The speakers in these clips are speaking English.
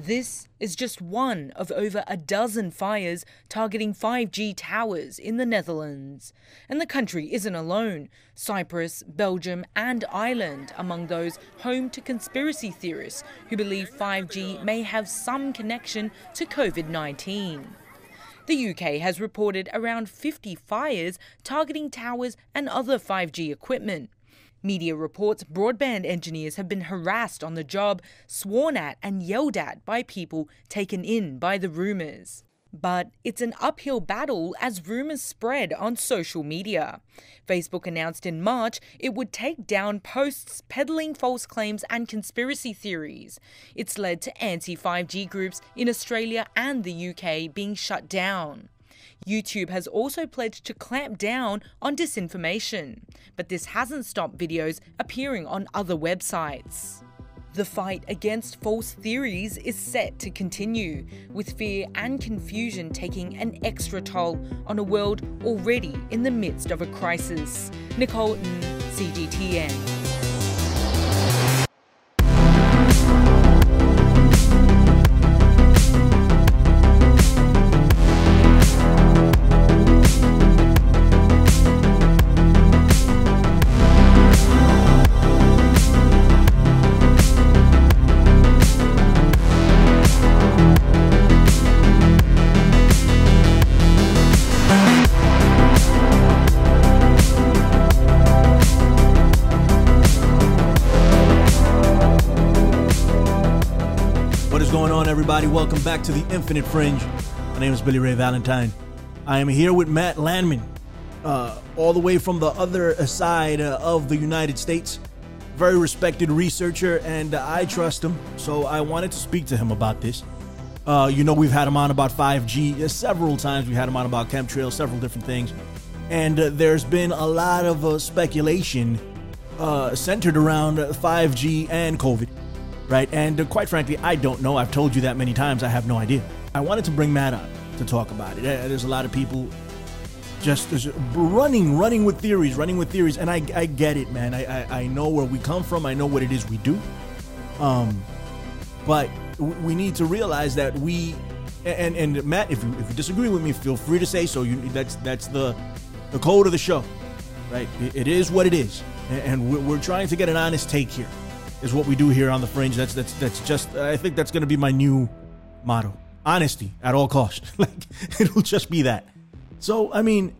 This is just one of over a dozen fires targeting 5G towers in the Netherlands. And the country isn't alone. Cyprus, Belgium, and Ireland among those home to conspiracy theorists who believe 5G may have some connection to COVID 19. The UK has reported around 50 fires targeting towers and other 5G equipment. Media reports broadband engineers have been harassed on the job, sworn at, and yelled at by people taken in by the rumours. But it's an uphill battle as rumours spread on social media. Facebook announced in March it would take down posts peddling false claims and conspiracy theories. It's led to anti 5G groups in Australia and the UK being shut down. YouTube has also pledged to clamp down on disinformation, but this hasn't stopped videos appearing on other websites. The fight against false theories is set to continue, with fear and confusion taking an extra toll on a world already in the midst of a crisis. Nicole N, CGTN. Everybody. Welcome back to the Infinite Fringe. My name is Billy Ray Valentine. I am here with Matt Landman, uh, all the way from the other side uh, of the United States. Very respected researcher, and uh, I trust him, so I wanted to speak to him about this. Uh, you know, we've had him on about 5G uh, several times. We had him on about chemtrails, several different things. And uh, there's been a lot of speculation centered around 5G and COVID right? And uh, quite frankly, I don't know. I've told you that many times. I have no idea. I wanted to bring Matt on to talk about it. Uh, there's a lot of people just, running, running with theories, running with theories, and I, I get it, man. I, I, I know where we come from. I know what it is we do. Um, but we need to realize that we, and and Matt, if you if you disagree with me, feel free to say so. You that's that's the the code of the show, right? it, is what it is, and we're trying to get an honest take here is what we do here on the fringe. That's that's that's just I think that's going to be my new motto. Honesty at all costs. like it'll just be that. So, I mean,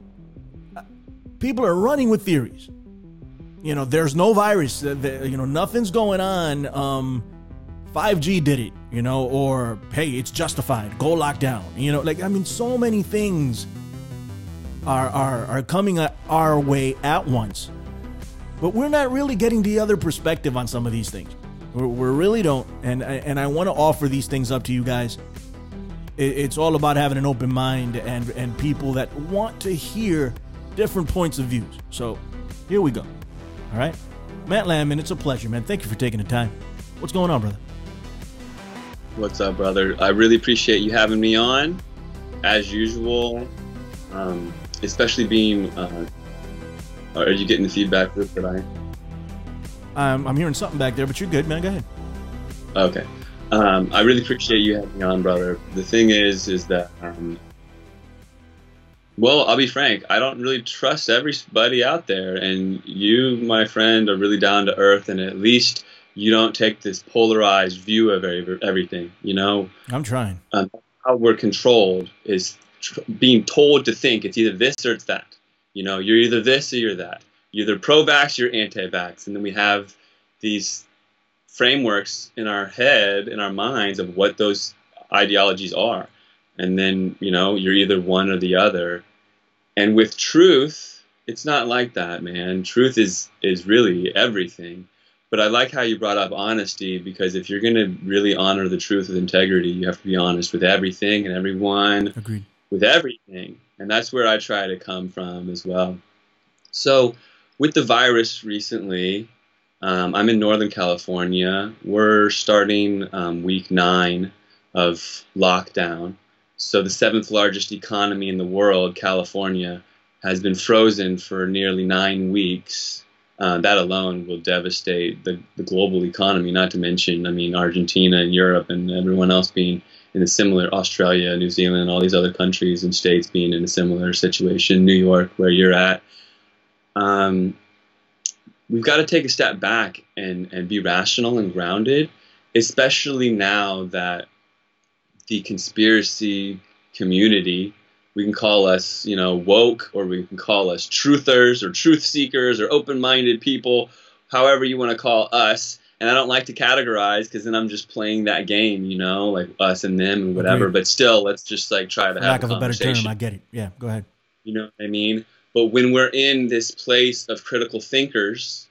people are running with theories. You know, there's no virus, you know, nothing's going on. Um 5G did it, you know, or hey, it's justified. Go lockdown. You know, like I mean so many things are are are coming our way at once but we're not really getting the other perspective on some of these things. We really don't. And and I want to offer these things up to you guys. It's all about having an open mind and and people that want to hear different points of views. So here we go. All right, Matt Landman, it's a pleasure, man. Thank you for taking the time. What's going on, brother? What's up, brother? I really appreciate you having me on, as usual. Um, especially being uh, are you getting the feedback that I? Um, I'm hearing something back there, but you're good, man. Go ahead. Okay. Um, I really appreciate you having me on, brother. The thing is, is that, um, well, I'll be frank. I don't really trust everybody out there, and you, my friend, are really down to earth, and at least you don't take this polarized view of every, everything. You know. I'm trying. Um, how we're controlled is tr- being told to think it's either this or it's that. You know, you're either this or you're that. You're either pro-vax, you're anti-vax, and then we have these frameworks in our head, in our minds, of what those ideologies are, and then you know, you're either one or the other. And with truth, it's not like that, man. Truth is is really everything. But I like how you brought up honesty because if you're going to really honor the truth with integrity, you have to be honest with everything and everyone. Agreed. With everything. And that's where I try to come from as well. So, with the virus recently, um, I'm in Northern California. We're starting um, week nine of lockdown. So, the seventh largest economy in the world, California, has been frozen for nearly nine weeks. uh, that alone will devastate the, the global economy. Not to mention, I mean, Argentina and Europe and everyone else being in a similar Australia, New Zealand, all these other countries and states being in a similar situation. New York, where you're at. Um, we've got to take a step back and, and be rational and grounded, especially now that the conspiracy community, we can call us, you know, woke, or we can call us truthers or truth seekers or open minded people, however you want to call us. And I don't like to categorize because then I'm just playing that game, you know, like us and them and whatever. Agreed. But still, let's just like try to For have lack a of a better term, I get it. Yeah, go ahead. You know what I mean? But when we're in this place of critical thinkers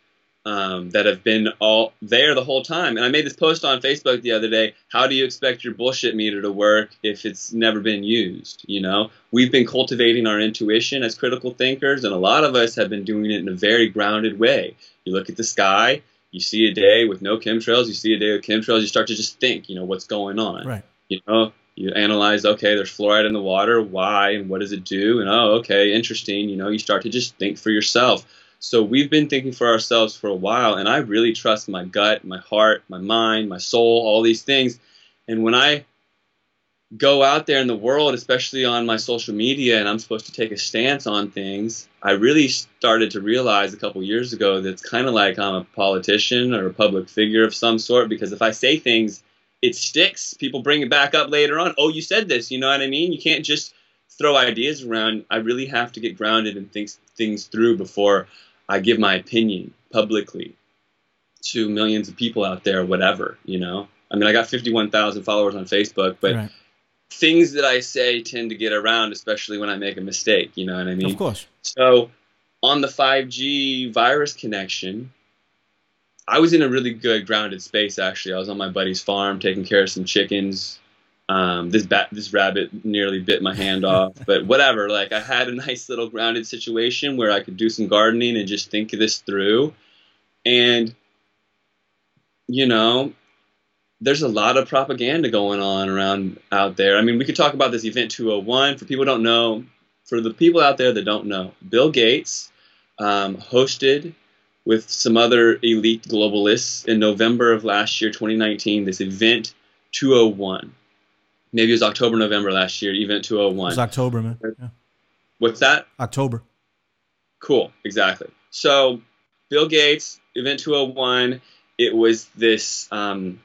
um, that have been all there the whole time, and I made this post on Facebook the other day. How do you expect your bullshit meter to work if it's never been used? You know, we've been cultivating our intuition as critical thinkers, and a lot of us have been doing it in a very grounded way. You look at the sky, you see a day with no chemtrails, you see a day with chemtrails, you start to just think, you know, what's going on. Right. You know, you analyze, okay, there's fluoride in the water, why, and what does it do? And oh, okay, interesting. You know, you start to just think for yourself. So we've been thinking for ourselves for a while, and I really trust my gut, my heart, my mind, my soul, all these things. And when I go out there in the world, especially on my social media, and I'm supposed to take a stance on things, I really started to realize a couple years ago that it's kind of like I'm a politician or a public figure of some sort because if I say things, it sticks. People bring it back up later on. Oh, you said this. You know what I mean? You can't just throw ideas around. I really have to get grounded and think things through before I give my opinion publicly to millions of people out there, whatever, you know? I mean, I got 51,000 followers on Facebook, but Right. Things that I say tend to get around, especially when I make a mistake, you know what I mean? Of course. So, on the 5G virus connection, I was in a really good grounded space actually. I was on my buddy's farm taking care of some chickens. Um, this bat, this rabbit nearly bit my hand off, but whatever. Like I had a nice little grounded situation where I could do some gardening and just think this through. And you know, there's a lot of propaganda going on around out there. I mean, we could talk about this event 201 for people who don't know. For the people out there that don't know, Bill Gates um, hosted with some other elite globalists in November of last year, 2019, this event 201. Maybe it was October, November last year, event It 201. was October, man. Yeah. What's that? October. Cool, exactly. So, Bill Gates, Event 201, it was this um,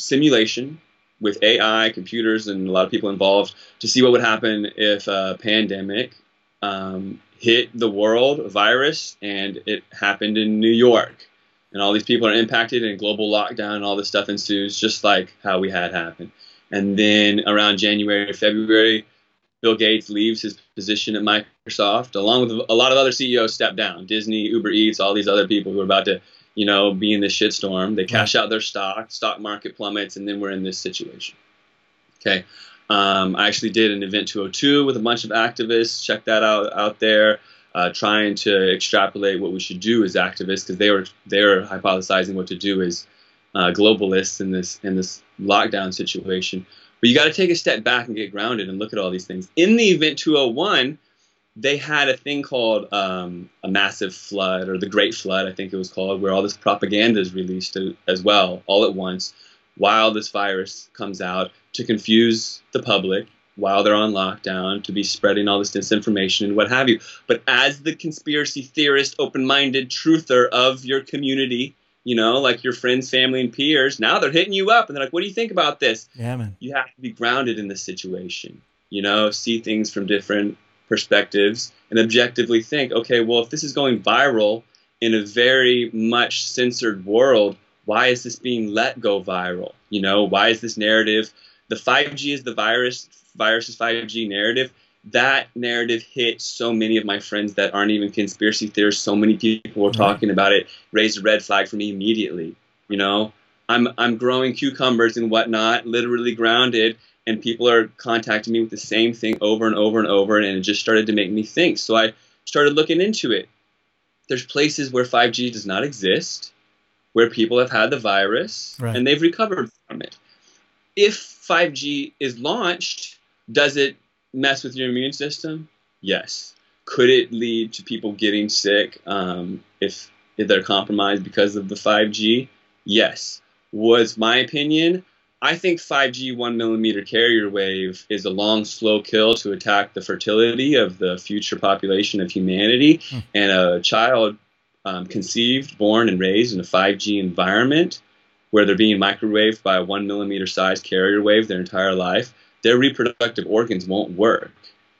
simulation with AI, computers, and a lot of people involved to see what would happen if a pandemic um, hit the world, a virus, and it happened in New York. And all these people are impacted, and global lockdown and all this stuff ensues, just like how we had happen. And then around January, February, Bill Gates leaves his position at Microsoft, along with a lot of other CEOs step down. Disney, Uber Eats, all these other people who are about to, you know, be in this shitstorm. They cash out their stock, stock market plummets, and then we're in this situation. Okay. Um, I actually did an event 202 with a bunch of activists. Check that out out there. Uh, trying to extrapolate what we should do as activists because they were they were hypothesizing what to do as uh, globalists in this in this lockdown situation. But you got to take a step back and get grounded and look at all these things. In the event 201, they had a thing called um, a massive flood or the Great Flood, I think it was called, where all this propaganda is released to, as well, all at once, while this virus comes out to confuse the public while they're on lockdown, to be spreading all this disinformation and what have you. But as the conspiracy theorist, open minded truther of your community, you know, like your friends, family, and peers, now they're hitting you up and they're like, what do you think about this? Yeah, man. you have to be grounded in the situation you know see things from different perspectives and objectively think okay well if this is going viral in a very much censored world why is this being let go viral? You know why is this narrative the 5g is the virus virus is 5g narrative. That narrative hit so many of my friends that aren't even conspiracy theorists. So many people were talking about it raised a red flag for me immediately you know? I'm I'm growing cucumbers and whatnot, literally grounded, and people are contacting me with the same thing over and over and over, and it just started to make me think. So I started looking into it. There's places where 5G does not exist, where people have had the virus Right. and they've recovered from it. If 5G is launched, does it mess with your immune system? Yes. Could it lead to people getting sick um, if they're compromised because of the 5G? Yes. Was my opinion? I think 5G one millimeter carrier wave is a long, slow kill to attack the fertility of the future population of humanity. Hmm. And a child um, conceived, born, and raised in a 5G environment where they're being microwaved by a one millimeter size carrier wave their entire life, their reproductive organs won't work.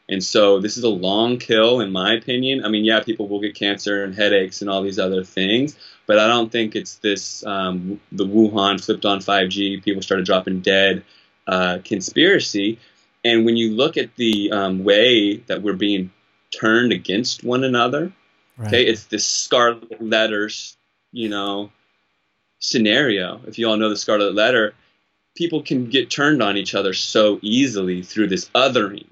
And so this is a long kill, in my opinion. I mean, yeah, people will get cancer and headaches and all these other things, but I don't think it's this um, the Wuhan flipped on 5G, people started dropping dead uh, conspiracy. And when you look at the um, way that we're being turned against one another, right. okay, it's this scarlet letters, you know, scenario. If you all know the scarlet letter, people can get turned on each other so easily through this othering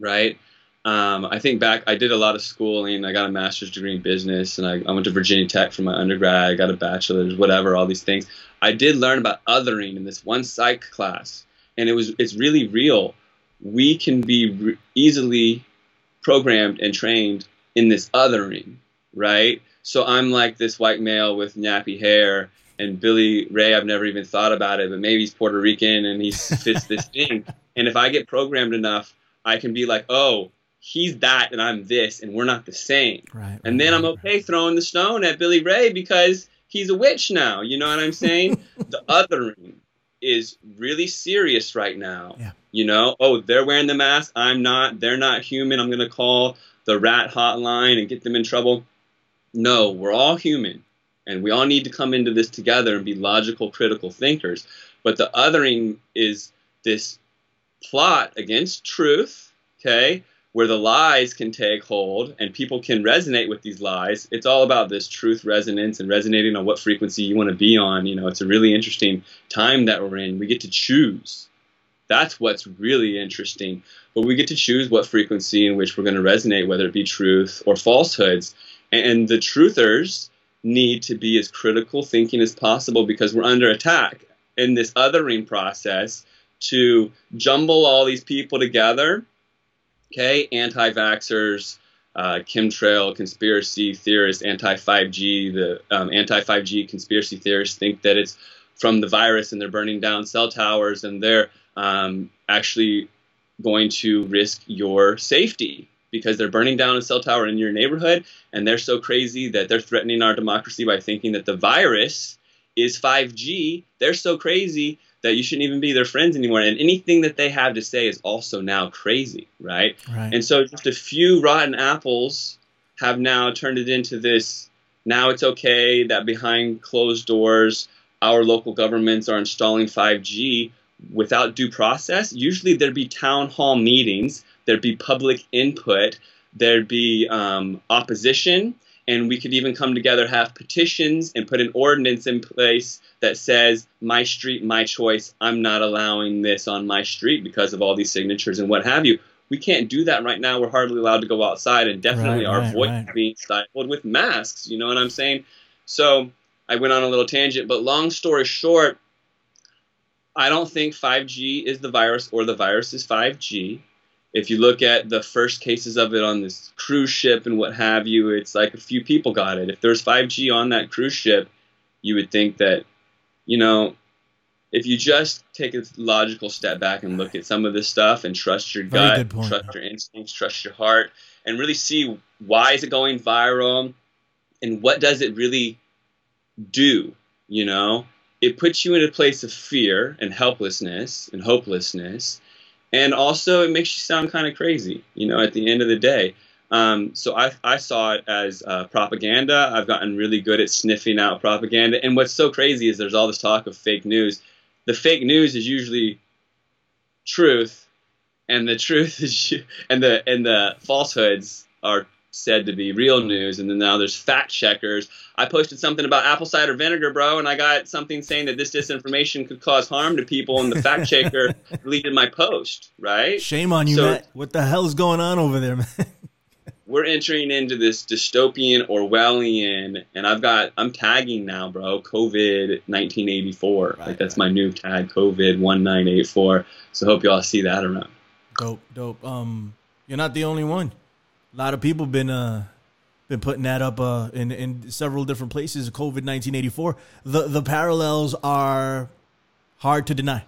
right? Um, I think back, I did a lot of schooling. I got a master's degree in business, and I, I, went to Virginia Tech for my undergrad. I got a bachelor's, whatever, all these things. I did learn about othering in this one psych class, and it was it's really real. We can be re- easily programmed and trained in this othering, right? So I'm like this white male with nappy hair, and Billy Ray. I've never even thought about it, but maybe he's Puerto Rican and he fits this thing. And if I get programmed enough I can be like, oh, he's that and I'm this and we're not the same. Right. And then I'm okay throwing the stone at Billy Ray because he's a witch now. You know what I'm saying? the othering is really serious right now. Yeah. You know, oh, they're wearing the mask. I'm not. They're not human. I'm going to call the rat hotline and get them in trouble. No, we're all human. And we all need to come into this together and be logical, critical thinkers. But the othering is this plot against truth, okay, where the lies can take hold and people can resonate with these lies. It's all about this truth resonance and resonating on what frequency you want to be on. You know, it's a really interesting time that we're in. We get to choose. That's what's really interesting. But we get to choose what frequency in which we're going to resonate, whether it be truth or falsehoods. And the truthers need to be as critical thinking as possible because we're under attack in this othering process to jumble all these people together, okay, anti vaxxers, uh, chemtrail conspiracy theorists, anti 5G, the um, anti 5G conspiracy theorists think that it's from the virus and they're burning down cell towers and they're um, actually going to risk your safety because they're burning down a cell tower in your neighborhood and they're so crazy that they're threatening our democracy by thinking that the virus is 5G. They're so crazy that you shouldn't even be their friends anymore. And anything that they have to say is also now crazy, right? right? And so just a few rotten apples have now turned it into this. Now it's okay that behind closed doors, our local governments are installing 5G without due process. Usually there'd be town hall meetings, there'd be public input, there'd be um, opposition and we could even come together, have petitions, and put an ordinance in place that says, my street, my choice. I'm not allowing this on my street because of all these signatures and what have you. We can't do that right now. We're hardly allowed to go outside, and definitely right, our right, voice right. being stifled with masks. You know what I'm saying? So I went on a little tangent, but long story short, I don't think 5G is the virus or the virus is 5G if you look at the first cases of it on this cruise ship and what have you, it's like a few people got it. If there's 5G on that cruise ship, you would think that, you know, if you just take a logical step back and look at some of this stuff and trust your gut, trust your instincts, trust your heart, and really see why is it going viral and what does it really do, you know? It puts you in a place of fear and helplessness and hopelessness and also it makes you sound kind of crazy you know at the end of the day. Um, so I, I saw it as uh, propaganda. I've gotten really good at sniffing out propaganda. And what's so crazy is there's all this talk of fake news. The fake news is usually truth and the truth is and the and the falsehoods are said to be real news, and then now there's fact checkers. I posted something about apple cider vinegar, bro, and I got something saying that this disinformation could cause harm to people, and the fact checker deleted my post. Right? Shame on you, so, Matt. What the hell's going on over there, man? we're entering into this dystopian Orwellian, and I've got I'm tagging now, bro. COVID 1984. Right, like that's right. my new tag, COVID 1984. So hope y'all see that around. Dope, dope. Um, you're not the only one a lot of people been uh been putting that up uh, in in several different places. COVID nineteen eighty four. The the parallels are hard to deny.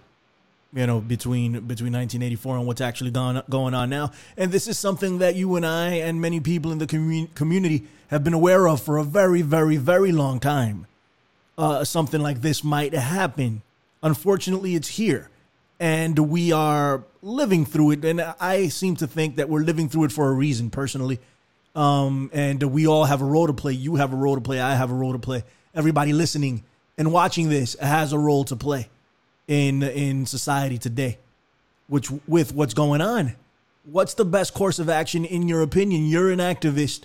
You know, between between 1984 and what's actually going going on now, and this is something that you and I and many people in the commun- community have been aware of for a very, very, very long time. Uh, something like this might happen. Unfortunately, it's here, and we are living through it. And I seem to think that we're living through it for a reason, personally. Um, and we all have a role to play. You have a role to play. I have a role to play. Everybody listening and watching this has a role to play in in society today. Which with what's going on, what's the best course of action in your opinion? You're an activist,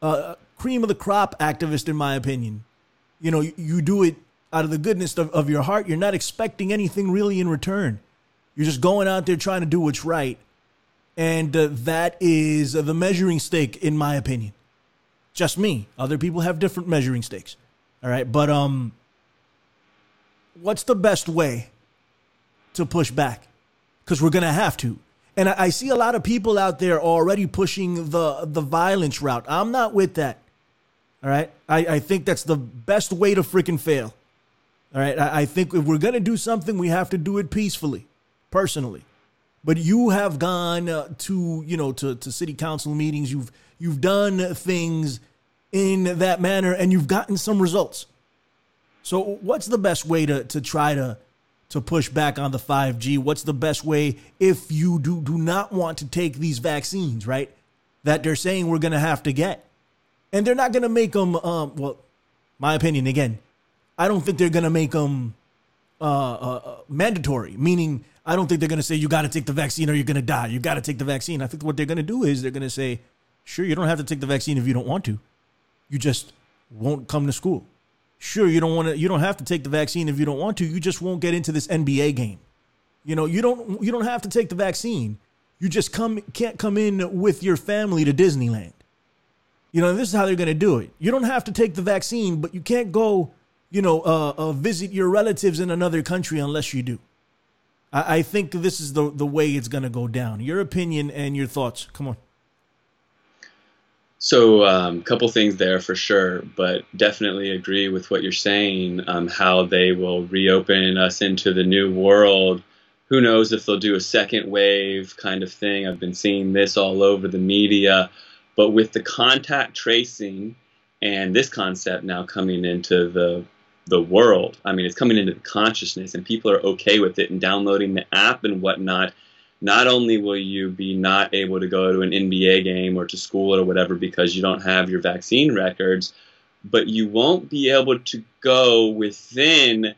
uh, cream of the crop activist, in my opinion. You know, you do it out of the goodness of, of your heart. You're not expecting anything really in return. You're just going out there trying to do what's right and uh, that is the measuring stick, in my opinion. Just me. Other people have different measuring sticks. All right. But um, what's the best way to push back? Because we're going to have to. And I, I see a lot of people out there already pushing the, the violence route. I'm not with that. All right. I, I think that's the best way to freaking fail. All right. I, I think if we're going to do something, we have to do it peacefully, personally. But you have gone uh, to you know to, to city council meetings. You've you've done things in that manner and you've gotten some results. So what's the best way to to try to to push back on the 5g what's the best way if you do do not want to take these vaccines right that they're saying we're going to have to get? And they're not going to make them um well my opinion again i don't think they're to make them uh, uh, uh mandatory meaning I don't think they're to say you got to take the vaccine or you're to die. You got to take the vaccine. I think what they're to do is they're to say, sure, you don't have to take the vaccine if you don't want to. You just won't come to school. Sure, you don't want to. You don't have to take the vaccine if you don't want to. You just won't get into this NBA game. You know, you don't. You don't have to take the vaccine. You just come can't come in with your family to Disneyland. You know, this is how they're going to do it. You don't have to take the vaccine, but you can't go. You know, uh, uh, visit your relatives in another country unless you do. I, I think this is the the way it's going to go down. Your opinion and your thoughts. Come on. So, a um, couple things there for sure, but definitely agree with what you're saying. Um, how they will reopen us into the new world. Who knows if they'll do a second wave kind of thing? I've been seeing this all over the media, but with the contact tracing and this concept now coming into the the world. I mean, it's coming into the consciousness, and people are okay with it and downloading the app and whatnot. Not only will you be not able to go to an NBA game or to school or whatever because you don't have your vaccine records, but you won't be able to go within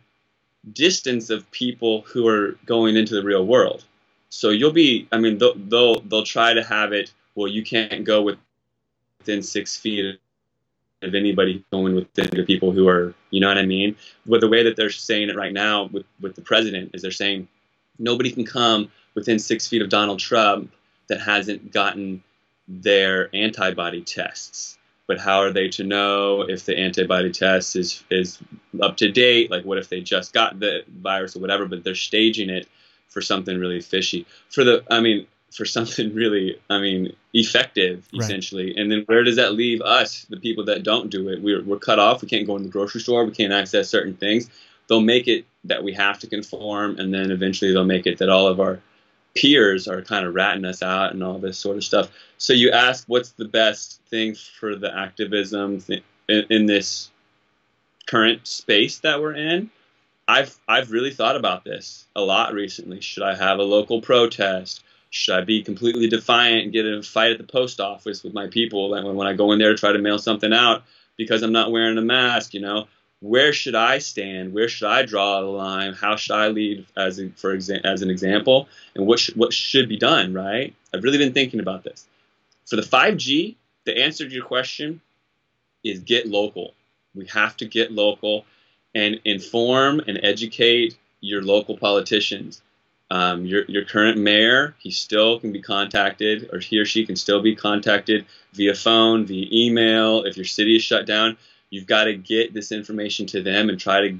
distance of people who are going into the real world. So you'll be, I mean, they'll they'll, they'll try to have it. Well, you can't go within six feet of anybody going with the people who are, you know what I mean? With the way that they're saying it right now with, with the president is they're saying nobody can come within six feet of Donald Trump that hasn't gotten their antibody tests. But how are they to know if the antibody test is is up to date? Like, what if they just got the virus or whatever? But they're staging it for something really fishy. For the, I mean, for something really, I mean, effective, essentially. Right. And then where does that leave us, the people that don't do it? We're, we're cut off. We can't go in the grocery store. We can't access certain things. They'll make it that we have to conform, and then eventually they'll make it that all of our peers are kind of ratting us out and all this sort of stuff. So you ask, what's the best thing for the activism in, in this current space that we're in? I've I've really thought about this a lot recently. Should I have a local protest? Should I be completely defiant and get in a fight at the post office with my people when I go in there to try to mail something out because I'm not wearing a mask, you know? Where should I stand? Where should I draw the line? How should I lead as a, for exa- as an example? And what sh- what should be done, right? I've really been thinking about this. For the 5G, the answer to your question is get local. We have to get local and inform and educate your local politicians um, your, your current mayor, he still can be contacted, or he or she can still be contacted via phone, via email. If your city is shut down, you've got to get this information to them and try to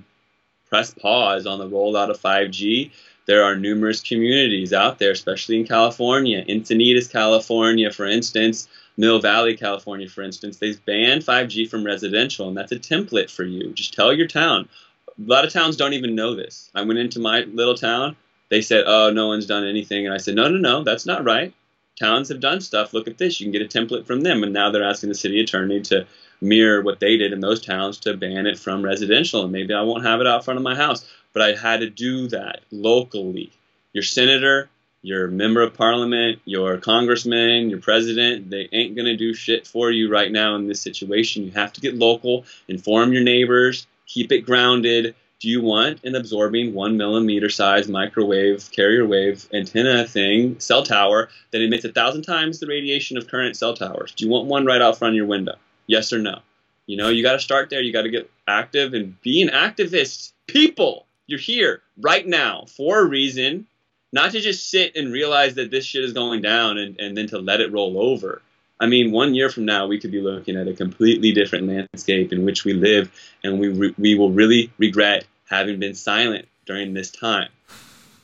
press pause on the rollout of 5G. There are numerous communities out there, especially in California. Encinitas, California, for instance, Mill Valley, California, for instance, they've banned 5G from residential, and that's a template for you. Just tell your town. A lot of towns don't even know this. I went into my little town. They said, "Oh, no one's done anything," and I said, "No, no, no, that's not right. Towns have done stuff. Look at this. You can get a template from them." And now they're asking the city attorney to mirror what they did in those towns to ban it from residential. And maybe I won't have it out front of my house, but I had to do that locally. Your senator, your member of parliament, your congressman, your president, they ain't going to do shit for you right now in this situation. You have to get local, inform your neighbors, keep it grounded. Do you want an absorbing one millimeter size microwave carrier wave antenna thing, cell tower, that emits a thousand times the radiation of current cell towers? Do you want one right out front of your window? Yes or no? You know, you got to start there. You got to get active and be an activist. People, you're here right now for a reason not to just sit and realize that this shit is going down and, and then to let it roll over. I mean, one year from now, we could be looking at a completely different landscape in which we live, and we, re- we will really regret having been silent during this time.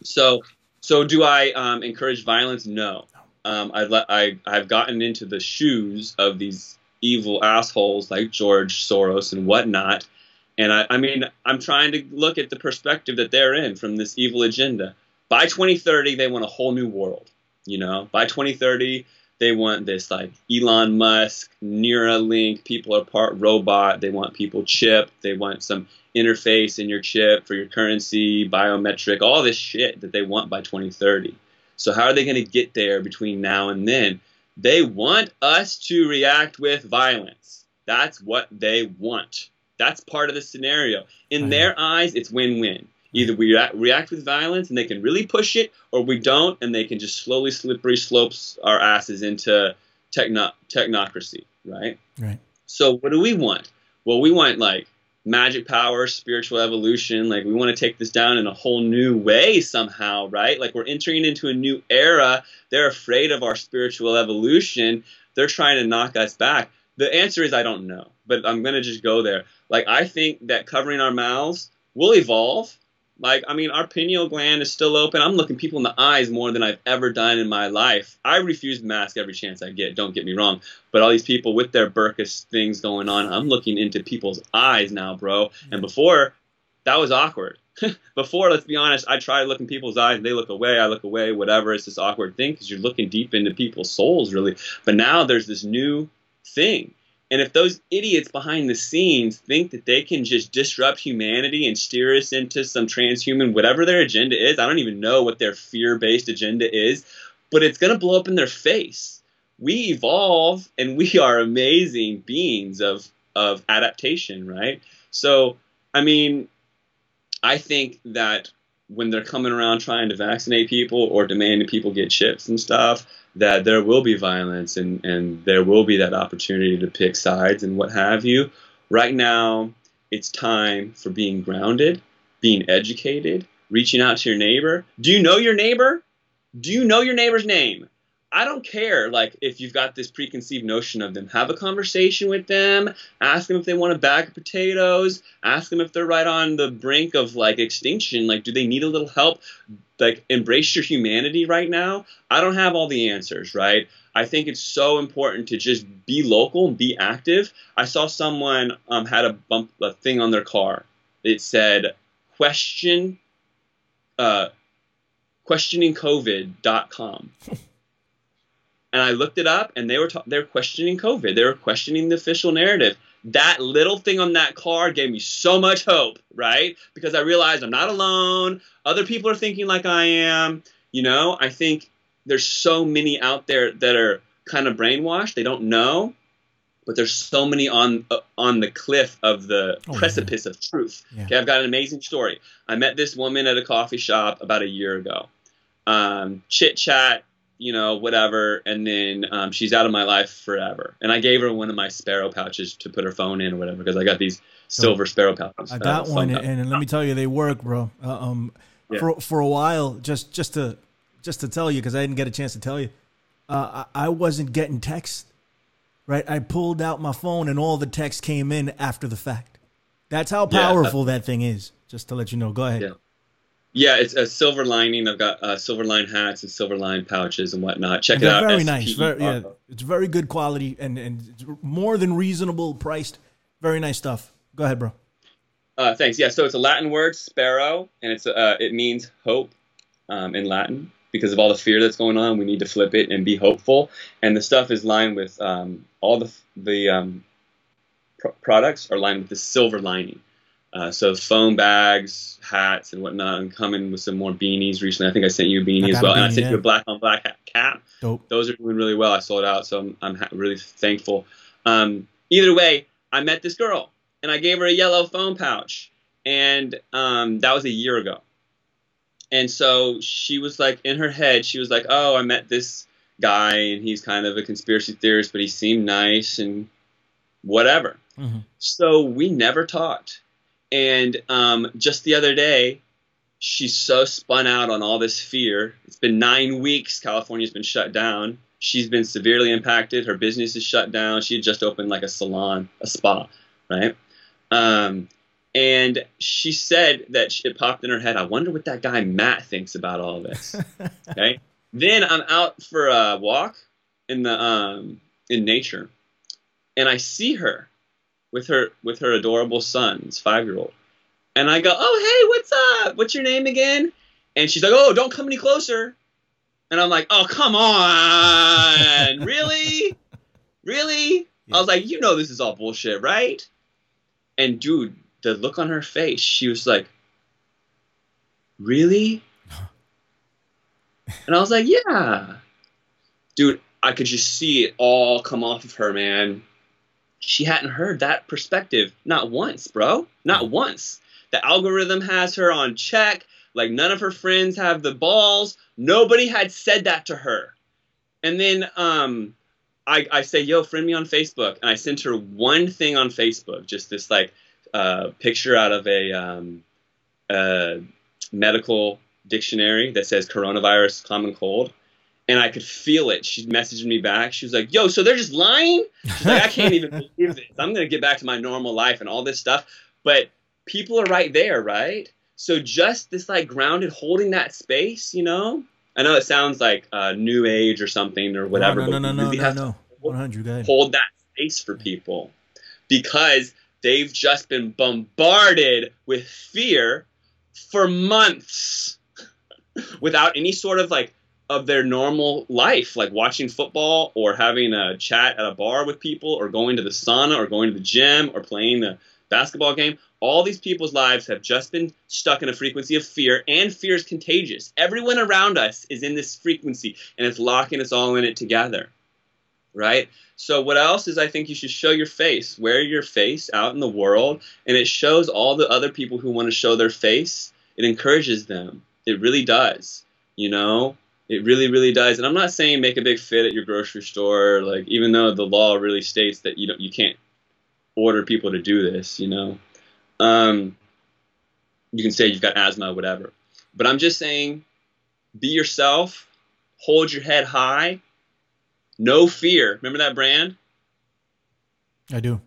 So, so do I um, encourage violence? No. Um, I, I, I've gotten into the shoes of these evil assholes like George Soros and whatnot. And I, I mean, I'm trying to look at the perspective that they're in from this evil agenda by 2030 they want a whole new world you know by 2030 they want this like elon musk neuralink people are part robot. They want people chip. They want some interface in your chip for your currency biometric all this shit that they want by 2030 so how are they going to get there between now and then? They want us to react with violence. That's what they want. That's part of the scenario. In their eyes it's win-win Either we react with violence and they can really push it, or we don't and they can just slowly, slippery slopes our asses into techno- technocracy, right? Right. So what do we want? Well, we want like magic power, spiritual evolution. Like we want to take this down in a whole new way somehow, right? Like we're entering into a new era. They're afraid of our spiritual evolution. They're trying to knock us back. The answer is I don't know, but I'm going to just go there. Like I think that covering our mouths will evolve like, I mean, our pineal gland is still open. I'm looking people in the eyes more than I've ever done in my life. I refuse to mask every chance I get, don't get me wrong. But all these people with their Burkish things going on, I'm looking into people's eyes now, bro. And mm. before, that was awkward. before, let's be honest, I try to look in people's eyes, they look away, I look away, whatever. It's this awkward thing because you're looking deep into people's souls, really. But now there's this new thing and if those idiots behind the scenes think that they can just disrupt humanity and steer us into some transhuman, whatever their agenda is, I don't even know what their fear based agenda is, but it's going to blow up in their face. We evolve and we are amazing beings of, of adaptation, right? So, I mean, I think that when they're coming around trying to vaccinate people or demanding people get chips and stuff, that there will be violence and, and there will be that opportunity to pick sides and what have you. Right now, it's time for being grounded, being educated, reaching out to your neighbor. Do you know your neighbor? Do you know your neighbor's name? I don't care like if you've got this preconceived notion of them. Have a conversation with them. Ask them if they want a bag of potatoes. Ask them if they're right on the brink of like extinction. Like, do they need a little help? Like, embrace your humanity right now. I don't have all the answers, right? I think it's so important to just be local and be active. I saw someone um, had a bump a thing on their car. It said question uh, questioningcovid.com. and I looked it up, and they were ta- they were questioning COVID. They were questioning the official narrative. That little thing on that card gave me so much hope, right? Because I realized I'm not alone. Other people are thinking like I am. You know, I think there's so many out there that are kind of brainwashed. They don't know, but there's so many on uh, on the cliff of the oh, precipice yeah. of truth. Yeah. Okay, I've got an amazing story. I met this woman at a coffee shop about a year ago. Um, chit chat, you know, whatever, and then um, she's out of my life forever. And I gave her one of my sparrow pouches to put her phone in or whatever because I got these silver sparrow pouches. I got uh, one, and, and, let me tell you, they work, bro. Uh, um, yeah. for for a while, just just to just to tell you because I didn't get a chance to tell you, uh, I, I wasn't getting text. Right, I pulled out my phone and all the text came in after the fact. That's how powerful yeah. that thing is. Just to let you know. Go ahead. Yeah. Yeah, it's a silver lining. I've got uh, silver line hats and silver line pouches and whatnot. Check it out. very nice. Very, yeah, it's very good quality and and it's more than reasonable priced. Very nice stuff. Go ahead, bro. Uh, thanks. Yeah, so it's a Latin word, sparrow, and it's uh, it means hope um, in Latin. Because of all the fear that's going on, we need to flip it and be hopeful. And the stuff is lined with um, all the the um, pr- products are lined with the silver lining. Uh, so foam bags, hats, and whatnot. I'm coming with some more beanies recently. I think I sent you a beanie as well, and I sent yeah. you a black on black hat cap. Dope. Those are doing really well. I sold out, so I'm, I'm ha- really thankful. Um, either way, I met this girl, and I gave her a yellow foam pouch, and um, that was a year ago. And so she was like, in her head, she was like, "Oh, I met this guy, and he's kind of a conspiracy theorist, but he seemed nice and whatever." Mhm. So we never talked. And um, just the other day, she's so spun out on all this fear. It's been nine weeks. California's been shut down. She's been severely impacted. Her business is shut down. She had just opened like a salon, a spa, right? Um, and she said that she- it popped in her head. I wonder what that guy Matt thinks about all this. okay. Then I'm out for a walk in the um, in nature, and I see her with her with her adorable son, his five year old, and I go, "Oh hey, what's up? What's your name again?" And she's like, "Oh, don't come any closer." And I'm like, "Oh, come on, really, really?" I was like, "You know this is all bullshit, right?" And dude, the look on her face, she was like, "Really?" And I was like, "Yeah." Dude, I could just see it all come off of her, man she hadn't heard that perspective not once, bro. Not once. The algorithm has her on check. Like none of her friends have the balls. Nobody had said that to her. And then um, I, I say, yo, friend me on Facebook. And I sent her one thing on Facebook, just this like uh, picture out of a um, uh, medical dictionary that says coronavirus common cold. And I could feel it. She messaged me back. She was like, yo, so they're just lying? She's like, I can't even believe this. I'm going to get back to my normal life and all this stuff. But people are right there, right? So just this like grounded, holding that space, you know? I know it sounds like uh, new age or something or whatever. No, no, but no, no, really no, no. One hundred. Hold that space for people because they've just been bombarded with fear for months without any sort of like of their normal life like watching football or having a chat at a bar with people or going to the sauna or going to the gym or playing the basketball game all these people's lives have just been stuck in a frequency of fear and fear is contagious everyone around us is in this frequency and it's locking us all in it together right so what else is I think you should show your face, wear your face out in the world, and it shows all the other people who want to show their face. It encourages them. It really does. You know, it really, really does. And I'm not saying make a big fit at your grocery store, like even though the law really states that you don't, you can't order people to do this. You know, um, you can say you've got asthma, whatever. But I'm just saying, be yourself. Hold your head high no fear. Remember that brand? I do.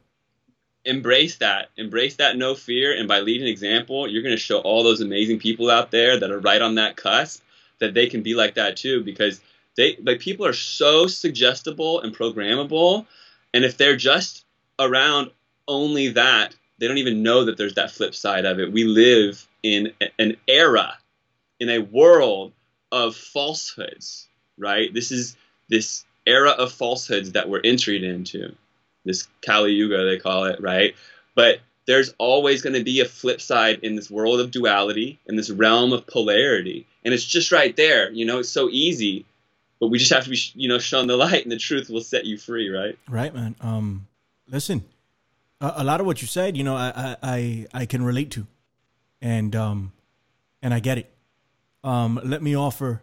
Embrace that. Embrace that no fear. And by leading example, you're going to show all those amazing people out there that are right on that cusp that they can be like that too because they like people are so suggestible and programmable and if they're just around only that they don't even know that there's that flip side of it. We live in an era in a world of falsehoods right? This is this era of falsehoods that we're entering into this kali yuga they call it right? But there's always going to be a flip side in this world of duality in this realm of polarity and it's just right there you know it's so easy but we just have to be you know shown the light and the truth will set you free right Right, man. Um, listen, a, a lot of what you said, you know, I, I, I, I can relate to, and um, and I get it. Um, let me offer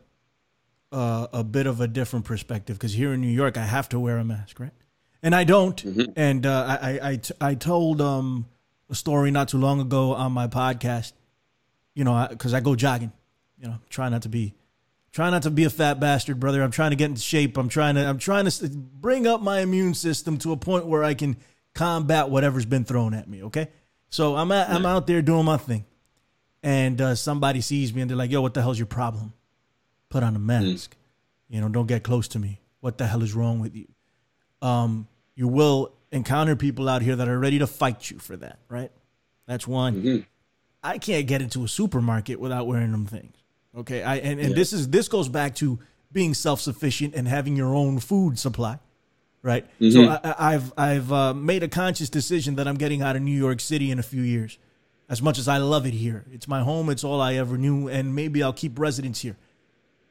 uh, a bit of a different perspective because here in New York, I have to wear a mask, right? And I don't. And uh, I, I, I, t- I told um a story not too long ago on my podcast. You know, because I, go jogging. You know, try not to be try not to be a fat bastard, brother. I'm trying to get into shape. I'm trying to I'm trying to bring up my immune system to a point where I can combat whatever's been thrown at me. Okay, so I'm at, I'm out there doing my thing, and uh, somebody sees me and they're like, "Yo, what the hell's your problem? Put on a mask. Mm. You know, don't get close to me. What the hell is wrong with you?" Um, you will encounter people out here that are ready to fight you for that, right? That's one. Mm-hmm. I can't get into a supermarket without wearing them things. Okay, I and, and yeah. this is this goes back to being self sufficient and having your own food supply, right? Mm-hmm. So I, have I've uh, made a conscious decision that I'm getting out of New York City in a few years. As much as I love it here, it's my home. It's all I ever knew, and maybe I'll keep residence here.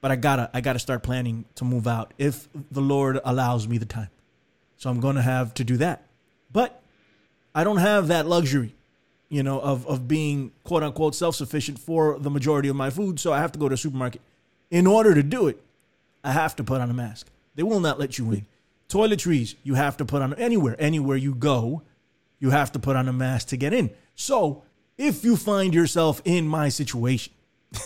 But I gotta I gotta start planning to move out if the Lord allows me the time. So I'm gonna have to do that. But I don't have that luxury you know, of, of being quote unquote self sufficient for the majority of my food. So I have to go to a supermarket. In order to do it, I have to put on a mask. They will not let you in. Toiletries, you have to put on anywhere. Anywhere you go, you have to put on a mask to get in. So if you find yourself in my situation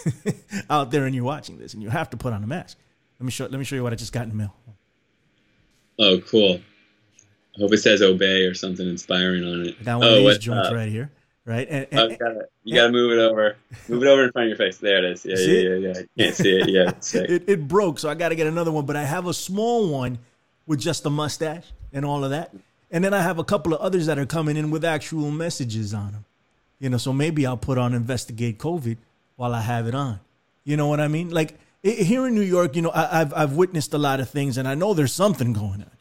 out there and you're watching this and you have to put on a mask, let me show let me show you what I just got in the mail. Oh, cool. I hope it says obey or something inspiring on it. Got one oh, of these joints uh, right here right? And, and, oh, you gotta, you gotta move it over, move it over in front of your face. There it is. Yeah, yeah, yeah, yeah. Can't see it. Yeah, it, it broke, so I got to get another one. But I have a small one with just a mustache and all of that, and then I have a couple of others that are coming in with actual messages on them. You know, so maybe I'll put on investigate COVID while I have it on. You know what I mean? Like here in New York, you know, I, have I've witnessed a lot of things, and I know there's something going on.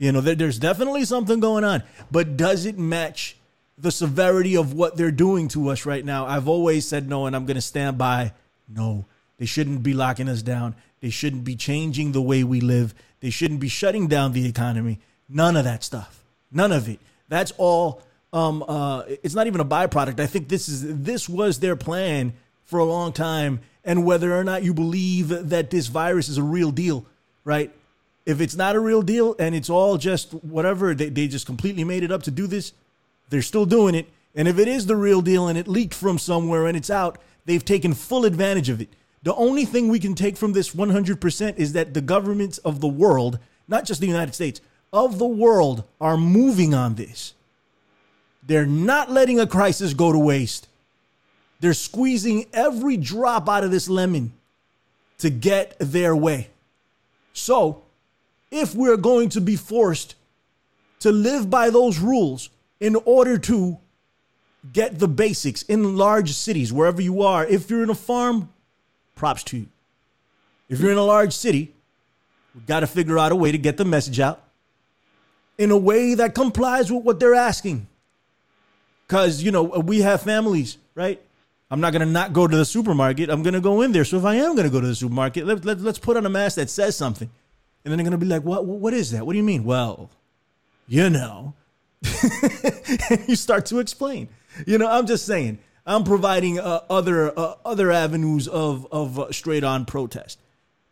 You know, there's definitely something going on, but does it match the severity of what they're doing to us right now. I've always said no, and I'm going to stand by no. They shouldn't be locking us down. They shouldn't be changing the way we live. They shouldn't be shutting down the economy. None of that stuff. None of it. That's all. Um, uh, it's not even a byproduct. I think this is this was their plan for a long time. And whether or not you believe that this virus is a real deal, right? If it's not a real deal and it's all just whatever, they, they just completely made it up to do this, they're still doing it. And if it is the real deal and it leaked from somewhere and it's out, they've taken full advantage of it. The only thing we can take from this 100% is that the governments of the world, not just the United States, of the world are moving on this. They're not letting a crisis go to waste. They're squeezing every drop out of this lemon to get their way. So, if we're going to be forced to live by those rules, in order to get the basics in large cities, wherever you are. If you're in a farm, props to you. If you're in a large city, we've got to figure out a way to get the message out in a way that complies with what they're asking. Because, you know, we have families, right? I'm not going to not go to the supermarket. I'm going to go in there. So if I am going to go to the supermarket, let, let, let's put on a mask that says something. And then they're going to be like, what, what is that? What do you mean? Well, you know, you start to explain. You know, I'm just saying. I'm providing uh, other uh, other avenues of of uh, straight on protest.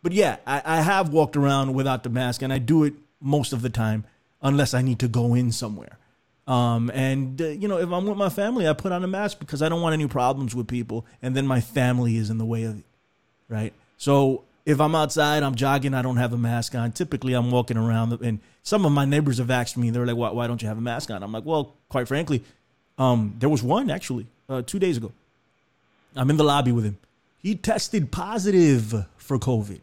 But yeah, I, I have walked around without the mask, and I do it most of the time, unless I need to go in somewhere. Um, and uh, you know, if I'm with my family, I put on a mask because I don't want any problems with people, and then my family is in the way of it, right? So if I'm outside, I'm jogging, I don't have a mask on. Typically, I'm walking around, and some of my neighbors have asked me, they're like, why, why don't you have a mask on? I'm like, well, quite frankly, um, there was one actually uh, two days ago. I'm in the lobby with him. He tested positive for COVID.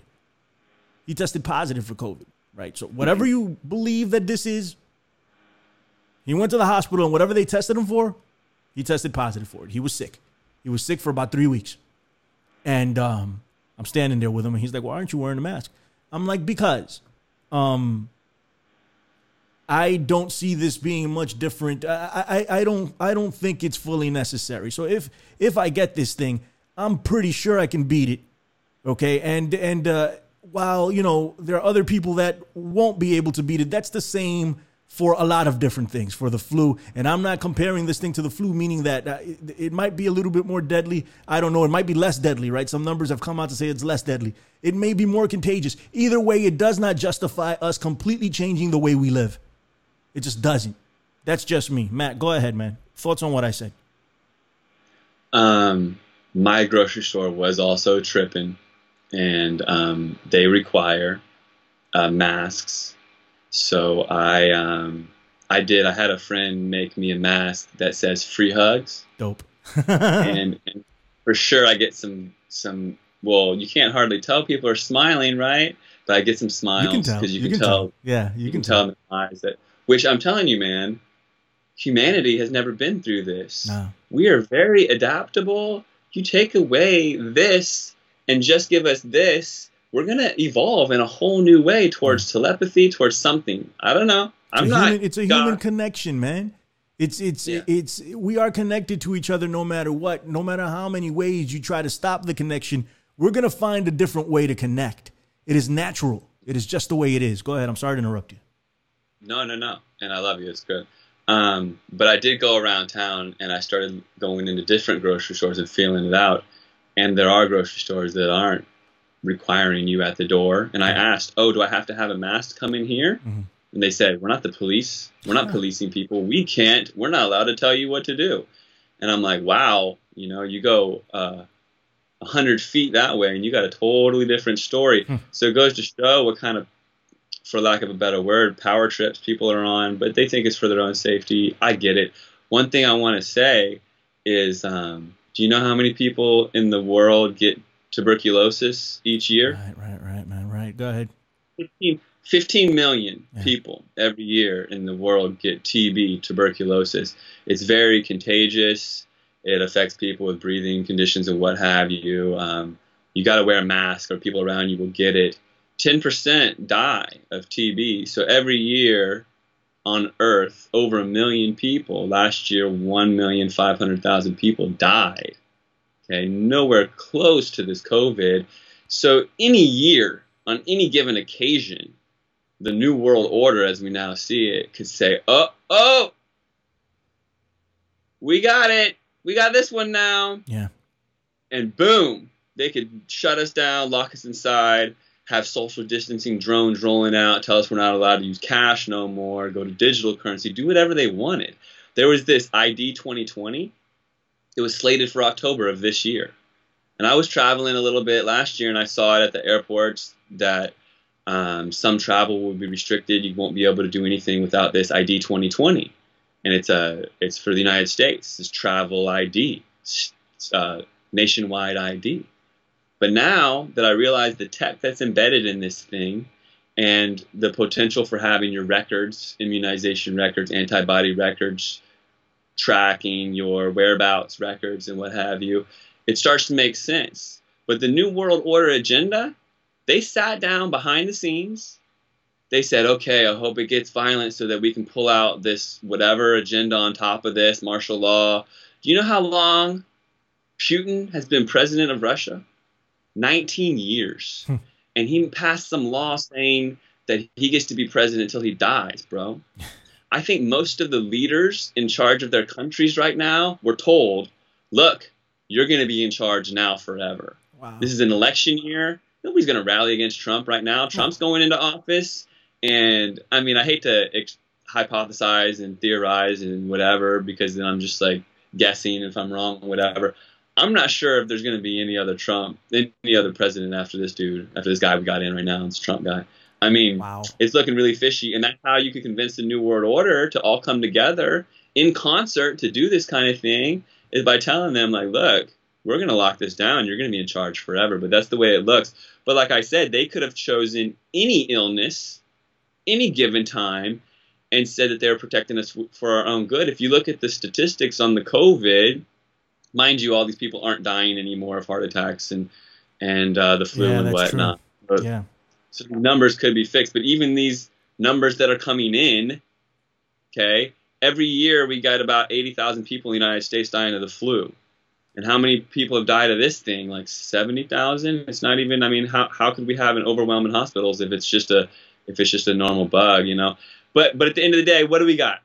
He tested positive for COVID, right? So, whatever you believe that this is, he went to the hospital, and whatever they tested him for, he tested positive for it. He was sick. He was sick for about three weeks. And, um, I'm standing there with him, and he's like, "Why aren't you wearing a mask?" I'm like, "Because, um, I don't see this being much different. I, I, I don't I don't think it's fully necessary. So if if I get this thing, I'm pretty sure I can beat it. Okay, and and uh, while you know there are other people that won't be able to beat it, that's the same for a lot of different things for the flu. And I'm not comparing this thing to the flu, meaning that uh, it, it, might be a little bit more deadly. I don't know. It might be less deadly, right? Some numbers have come out to say it's less deadly. It may be more contagious. Either way, it does not justify us completely changing the way we live. It just doesn't. That's just me. Matt, go ahead, man. Thoughts on what I said? Um, my grocery store was also tripping, and um, they require uh, masks so I um, I did. I had a friend make me a mask that says "free hugs." Dope. and, and for sure I get some some. Well, you can't hardly tell people are smiling, right? But I get some smiles You can tell. because you, You can, tell. Yeah, you, You can can tell in the eyes that. Which I'm telling you, man, humanity has never been through this. No. We are very adaptable. You take away this and just give us this, we're gonna evolve in a whole new way towards telepathy, towards something. I don't know. I'm a not. human, it's a God. human connection, man. It's it's Yeah. it's we are connected to each other no matter what. No matter how many ways you try to stop the connection, we're gonna find a different way to connect. It is natural. It is just the way it is. Go ahead. I'm sorry to interrupt you. No, no, no. And I love you. It's good. Um, but I did go around town and I started going into different grocery stores and feeling it out. And there are grocery stores that aren't requiring you at the door. And I asked, Oh, do I have to have a mask come in here? Mhm. And they said, We're not the police. We're not policing people. We can't, we're not allowed to tell you what to do. And I'm like, Wow, you know, you go uh, 100 feet that way and you got a totally different story. Hmm. So it goes to show what kind of for lack of a better word, power trips people are on, but they think it's for their own safety. I get it. One thing I want to say is um, do you know how many people in the world get tuberculosis each year? Right, right, right, man. Right. Go ahead. 15, 15 million Yeah. people every year in the world get TB, tuberculosis. It's very contagious. It affects people with breathing conditions and what have you. Um, you got to wear a mask or people around you will get it. 10% die of TB. So every year on Earth, over a million people. Last year, 1,500,000 people died. Okay, nowhere close to this COVID. So any year, on any given occasion, the New World Order, as we now see it, could say, "Oh, oh, we got it. We got this one now." Yeah. And boom, they could shut us down, lock us inside, have social distancing drones rolling out, tell us we're not allowed to use cash no more, go to digital currency, do whatever they wanted. There was this ID 2020. It was slated for October of this year. And I was traveling a little bit last year and I saw it at the airports that um, some travel will be restricted. You won't be able to do anything without this ID 2020. And it's a it's for the United States. It's travel ID, it's, uh, nationwide ID. But now that I realize the tech that's embedded in this thing and the potential for having your records, immunization records, antibody records, tracking your whereabouts records, and what have you, it starts to make sense. But the New World Order agenda, they sat down behind the scenes. They said, okay, I hope it gets violent so that we can pull out this whatever agenda on top of this, martial law. Do you know how long Putin has been president of Russia? 19 years. Hmm. and he passed some law saying that he gets to be president until he dies, bro. I think most of the leaders in charge of their countries right now were told, look, you're going to be in charge now forever. Wow. This is an election year. Nobody's going to rally against Trump right now. Hmm. Trump's going into office. And I mean, I hate to ex- hypothesize and theorize and whatever because then I'm just like guessing if I'm wrong, whatever. I'm not sure if there's going to be any other Trump, any other president after this dude, after this guy we got in right now, this Trump guy. I mean, Wow. it's looking really fishy, and that's how you can convince the New World Order to all come together in concert to do this kind of thing is by telling them, like, look, we're going to lock this down. You're going to be in charge forever. But that's the way it looks. But like I said, they could have chosen any illness, any given time, and said that they were protecting us for our own good. If you look at the statistics on the COVID, mind you, all these people aren't dying anymore of heart attacks and and uh, the flu Yeah, and that's true. whatnot. But- Yeah. Numbers could be fixed. But even these numbers that are coming in, okay, every year we got about 80,000 people in the United States dying of the flu. And how many people have died of this thing? Like 70,000? It's not even, I mean, how, how could we have an overwhelm in hospitals if it's just a, if it's just a normal bug, you know? But, but at the end of the day, what do we got?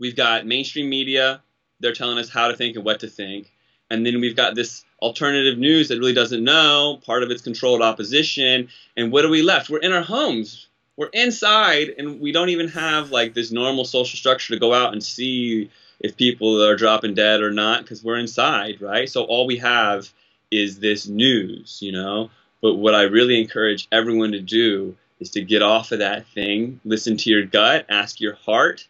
We've got mainstream media. They're telling us how to think and what to think. And then we've got this alternative news that really doesn't know. Part of it's controlled opposition. And what are we left? We're in our homes. We're inside, and we don't even have like this normal social structure to go out and see if people are dropping dead or not because we're inside, right? So all we have is this news, you know. But what I really encourage everyone to do is to get off of that thing, listen to your gut, ask your heart,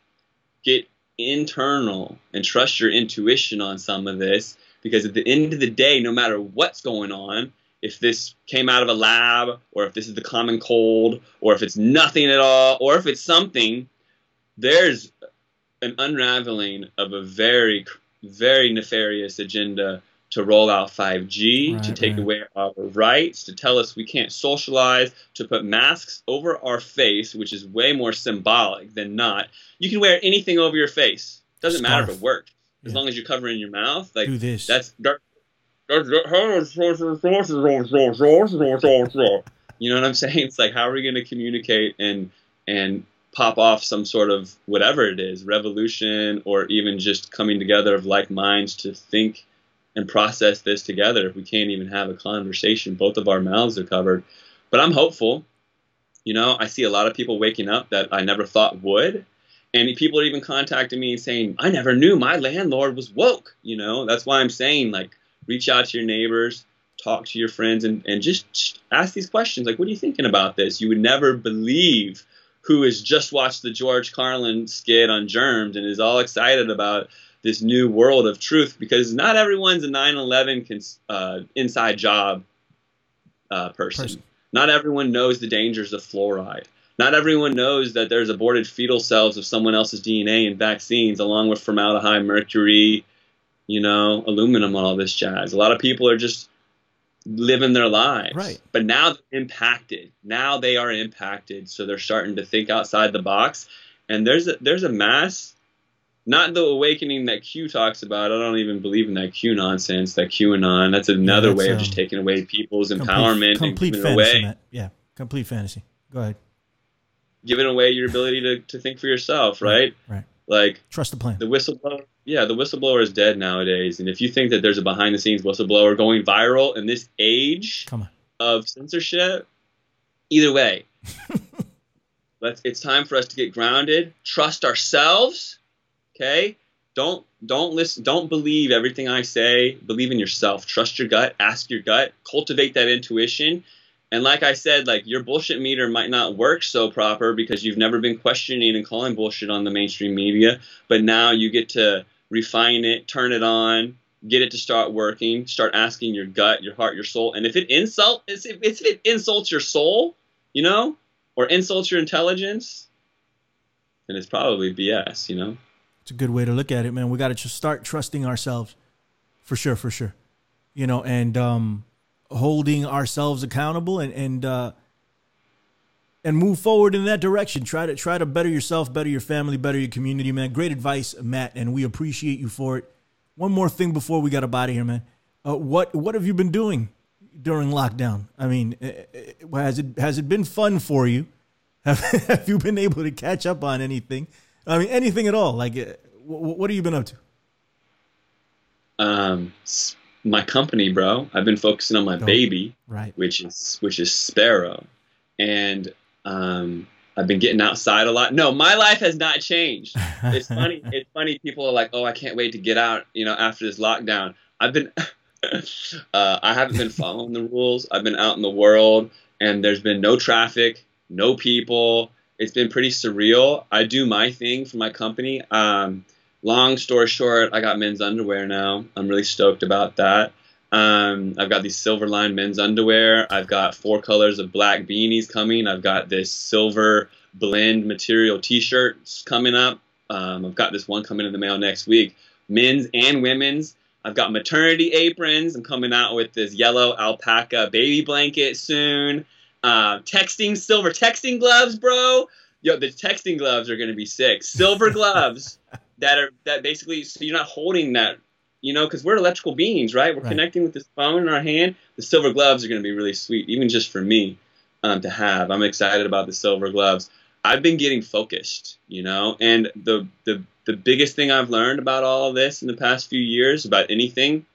get internal, and trust your intuition on some of this Because at the end of the day, no matter what's going on, if this came out of a lab, or if this is the common cold, or if it's nothing at all, or if it's something, there's an unraveling of a very, very nefarious agenda to roll out 5G, Right, to take right. away our rights, to tell us we can't socialize, to put masks over our face, which is way more symbolic than not. You can wear anything over your face. Doesn't matter if it works. As Yeah. long as you're covering your mouth, like Do this. that's that, that's you know what I'm saying? It's like how are we going to communicate and and pop off some sort of whatever it is, revolution or even just coming together of like minds to think and process this together if we can't even have a conversation. Both of our mouths are covered. But I'm hopeful. You know, I see a lot of people waking up that I never thought would. And people are even contacting me and saying, I never knew my landlord was woke. You know, that's why I'm saying, like, reach out to your neighbors, talk to your friends, and, and just ask these questions. Like, what are you thinking about this? You would never believe who has just watched the George Carlin skit on germs and is all excited about this new world of truth because not everyone's a 9 11 cons- uh, inside job uh, person. Person. Not everyone knows the dangers of fluoride. Not everyone knows that there's aborted fetal cells of someone else's DNA in vaccines, along with formaldehyde, mercury, you know, aluminum, all this jazz. A lot of people are just living their lives. Right. But now they're impacted. Now they are impacted, so they're starting to think outside the box. And there's a, there's a mass, not the awakening that Q talks about. I don't even believe in that Q nonsense, that QAnon. That's another that's, way of um, just taking away people's complete, empowerment complete and fantasy, away Yeah, complete fantasy. Go ahead. Giving away your ability to, to think for yourself, right? Right. Like Trust the plan. the whistleblower. Yeah, the whistleblower is dead nowadays. And if you think that there's a behind the scenes whistleblower going viral in this age Come on. of censorship, either way, let's it's time for us to get grounded, trust ourselves, okay? Don't don't listen don't believe everything I say. Believe in yourself. Trust your gut, ask your gut, cultivate that intuition. And like I said, like your bullshit meter might not work so proper because you've never been questioning and calling bullshit on the mainstream media, but now you get to refine it, turn it on, get it to start working, start asking your gut, your heart, your soul. And if it insult if it insults your soul, you know, or insults your intelligence, then it's probably BS, you know? It's a good way to look at it, man. We got to just start trusting ourselves, for sure, for sure. You know, and um, holding ourselves accountable and and uh, and move forward in that direction. Try to try to better yourself, better your family, better your community, man. Great advice, Matt, and we appreciate you for it. One more thing before we got out of here, man. Uh, what what have you been doing during lockdown? I mean, uh, uh, has it has it been fun for you? Have, have you been able to catch up on anything? I mean, anything at all? Like, uh, w- what have you been up to? Um, my company, bro. I've been focusing on my Dope. baby, Right. which is which is Sparrow, and um, I've been getting outside a lot. No, my life has not changed. It's funny. it's funny. People are like, "Oh, I can't wait to get out." You know, after this lockdown, I've been. uh, I haven't been following the rules. I've been out in the world, and there's been no traffic, no people. It's been pretty surreal. I do my thing for my company. Um, long story short, I got men's underwear now. I'm really stoked about that. Um, I've got these silver line men's underwear. I've got four colors of black beanies coming. I've got this silver blend material T-shirts coming up. Um, I've got this one coming in the mail next week. Men's and women's. I've got maternity aprons. I'm coming out with this yellow alpaca baby blanket soon. Uh, texting silver texting gloves, bro. Yo, the texting gloves are gonna be sick. Silver gloves that are that basically so you're not holding that, you know, because we're electrical beings, right? We're Right. connecting with this phone in our hand. The silver gloves are gonna be really sweet, even just for me um, to have. I'm excited about the silver gloves. I've been getting focused, you know, and the the the biggest thing I've learned about all of this in the past few years about anything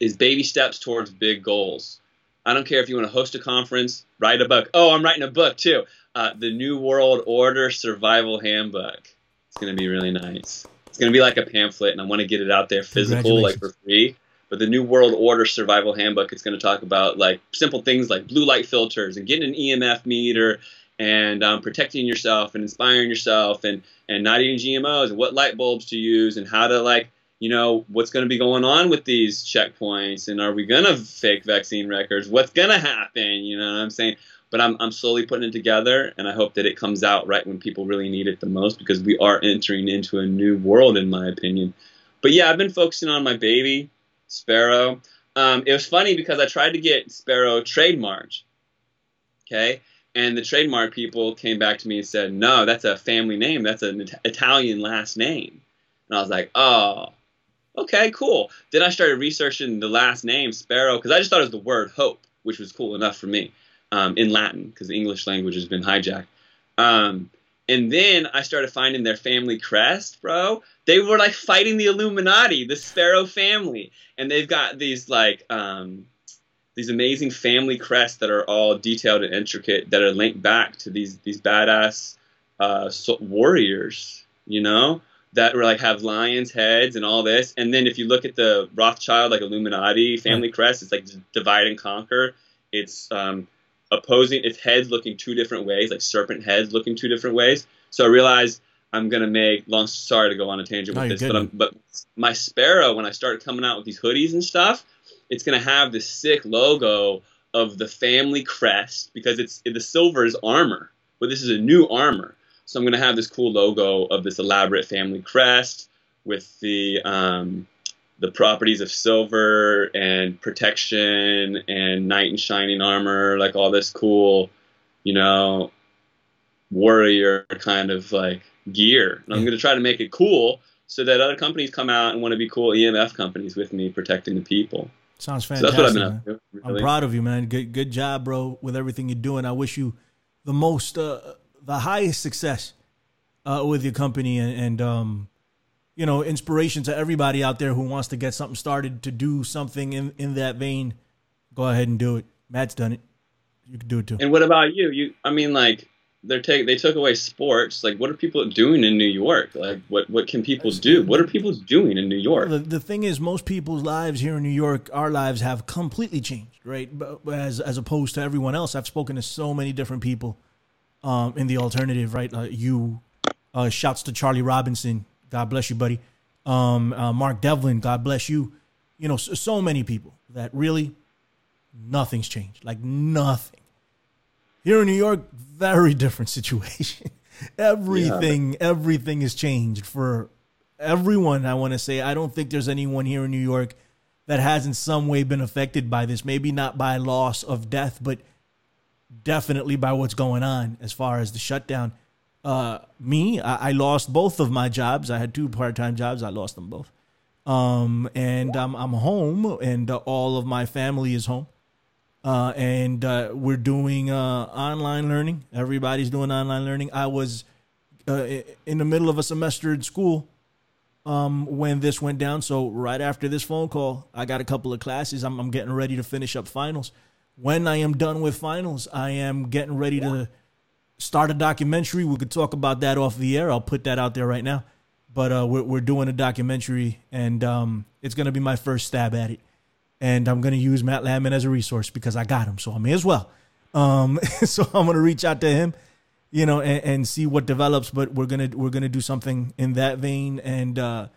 is baby steps towards big goals. I don't care if you want to host a conference, write a book. Oh, I'm writing a book too. Uh, the New World Order Survival Handbook. It's going to be really nice. It's going to be like a pamphlet, and I want to get it out there physical, like for free. But the New World Order Survival Handbook, it's going to talk about like simple things like blue light filters and getting an EMF meter and um, protecting yourself and inspiring yourself and and not eating GMOs and what light bulbs to use and how to like you know, what's going to be going on with these checkpoints, and are we going to fake vaccine records? What's going to happen? You know what I'm saying? But I'm, I'm slowly putting it together, and I hope that it comes out right when people really need it the most because we are entering into a new world, in my opinion. But yeah, I've been focusing on my baby, Sparrow. Um, it was funny because I tried to get Sparrow trademarked, okay? And the trademark people came back to me and said, no, that's a family name. That's an Italian last name. And I was like, oh, okay, cool. Then I started researching the last name, Sparrow, because I just thought it was the word hope, which was cool enough for me um, in Latin, because the English language has been hijacked. Um, and then I started finding their family crest, bro. They were like fighting the Illuminati, the Sparrow family. And they've got these like um, these amazing family crests that are all detailed and intricate that are linked back to these these badass uh, warriors, you know, that were like have lions heads and all this. And then if you look at the Rothschild like Illuminati family crest, it's like divide and conquer. It's um, opposing its heads looking two different ways, like serpent heads looking two different ways. So I realized I'm gonna make long. Sorry to go on a tangent with this, but I'm, but my sparrow when I started coming out with these hoodies and stuff, it's going to have this sick logo of the family crest because it's the silver is armor, but this is a new armor. So I'm going to have this cool logo of this elaborate family crest with the um, the properties of silver and protection and knight and shining armor, like all this cool, you know, warrior kind of like gear. And I'm going to try to make it cool so that other companies come out and want to be cool EMF companies with me protecting the people. Sounds fantastic. So that's what I've been up really. I'm proud of you, man. Good good job, bro, with everything you're doing. I wish you the most, uh, the highest success uh, with your company, and, and um, you know, inspiration to everybody out there who wants to get something started to do something in in that vein. Go ahead and do it. Matt's done it. You can do it too. And what about you? You, I mean, like they're take they took away sports. Like, what are people doing in New York? Like, what what can people do? What are people doing in New York? The, the thing is, most people's lives here in New York, our lives have completely changed, right? As as opposed to everyone else, I've spoken to so many different people um, in the alternative, right? Uh, you, uh, shouts to Charlie Robinson, God bless you, buddy. Um, uh, Mark Devlin, God bless you. You know, so, so many people that really nothing's changed, like nothing here in New York, very different situation. everything, yeah. everything has changed for everyone. I want to say I don't think there's anyone here in New York that has in some way been affected by this. Maybe not by loss of death, but definitely by what's going on as far as the shutdown. Uh, me, I, I lost both of my jobs. I had two part-time jobs. I lost them both. Um, and I'm I'm home, and uh, all of my family is home. Uh, and uh, we're doing uh, online learning. Everybody's doing online learning. I was uh, in the middle of a semester in school um, when this went down. So right after this phone call, I got a couple of classes. I'm, I'm, getting ready to finish up finals. When I am done with finals, I am getting ready to start a documentary. We could talk about that off the air. I'll put that out there right now. But uh, we're, we're doing a documentary, and um, it's to be my first stab at it and I'm to use Matt Landman as a resource because I got him, so I may as well. Um, so I'm to reach out to him, you know, and, and, see what develops. But we're gonna we're gonna do something in that vein and uh,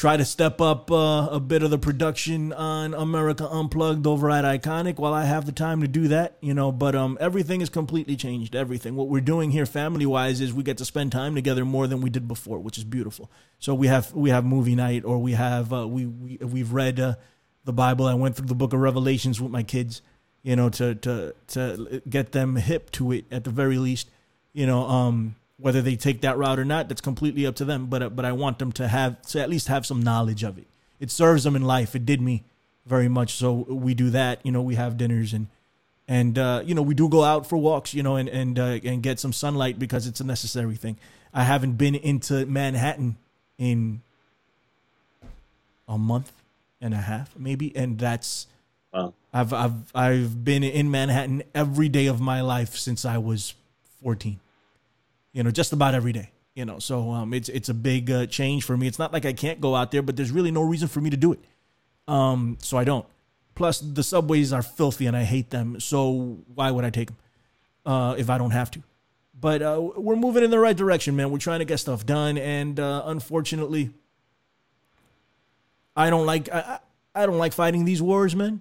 try to step up uh, a bit of the production on America Unplugged over at Ickonic while I have the time to do that, you know. But um, everything is completely changed. Everything. What we're doing here, family wise, is we get to spend time together more than we did before, which is beautiful. So we have we have movie night, or we have uh, we, we we've read. Uh, the Bible. I went through the book of Revelations with my kids, you know, to to to get them hip to it at the very least. You know, um, whether they take that route or not, that's completely up to them. But but I want them to have to at least have some knowledge of it. It serves them in life. It did me very much. So we do that. You know, we have dinners and and uh, you know we do go out for walks. You know, and and uh, and get some sunlight because it's a necessary thing. I haven't been into Manhattan in a month and a half, maybe, and that's. Wow. I've I've I've been in Manhattan every day of my life since I was 14. You know, just about every day. You know, so um, it's it's a big uh, change for me. It's not like I can't go out there, but there's really no reason for me to do it. Um, so I don't. Plus, the subways are filthy and I hate them. So why would I take them uh, if I don't have to? But uh, we're moving in the right direction, man. We're trying to get stuff done, and uh, unfortunately, I don't like I, I don't like fighting these wars, man.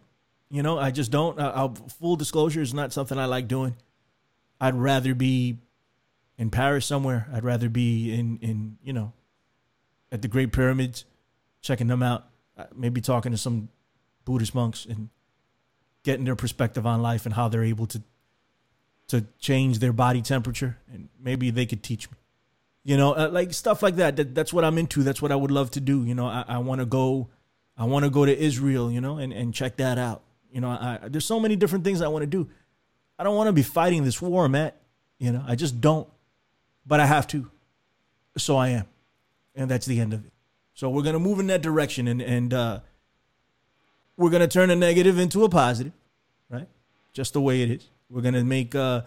You know, I just don't. Uh, I'll, full disclosure is not something I like doing. I'd rather be in Paris somewhere. I'd rather be in in you know at the Great Pyramids, checking them out. Uh, maybe talking to some Buddhist monks and getting their perspective on life and how they're able to to change their body temperature and maybe they could teach me you know uh, like stuff like that. that that's what i'm into that's what i would love to do you know i, I want to go i want to go to israel you know and, and check that out you know I, there's so many different things i want to do i don't want to be fighting this war matt you know i just don't but i have to so i am and that's the end of it so we're gonna move in that direction and and uh we're gonna turn a negative into a positive right just the way it is we're gonna make uh,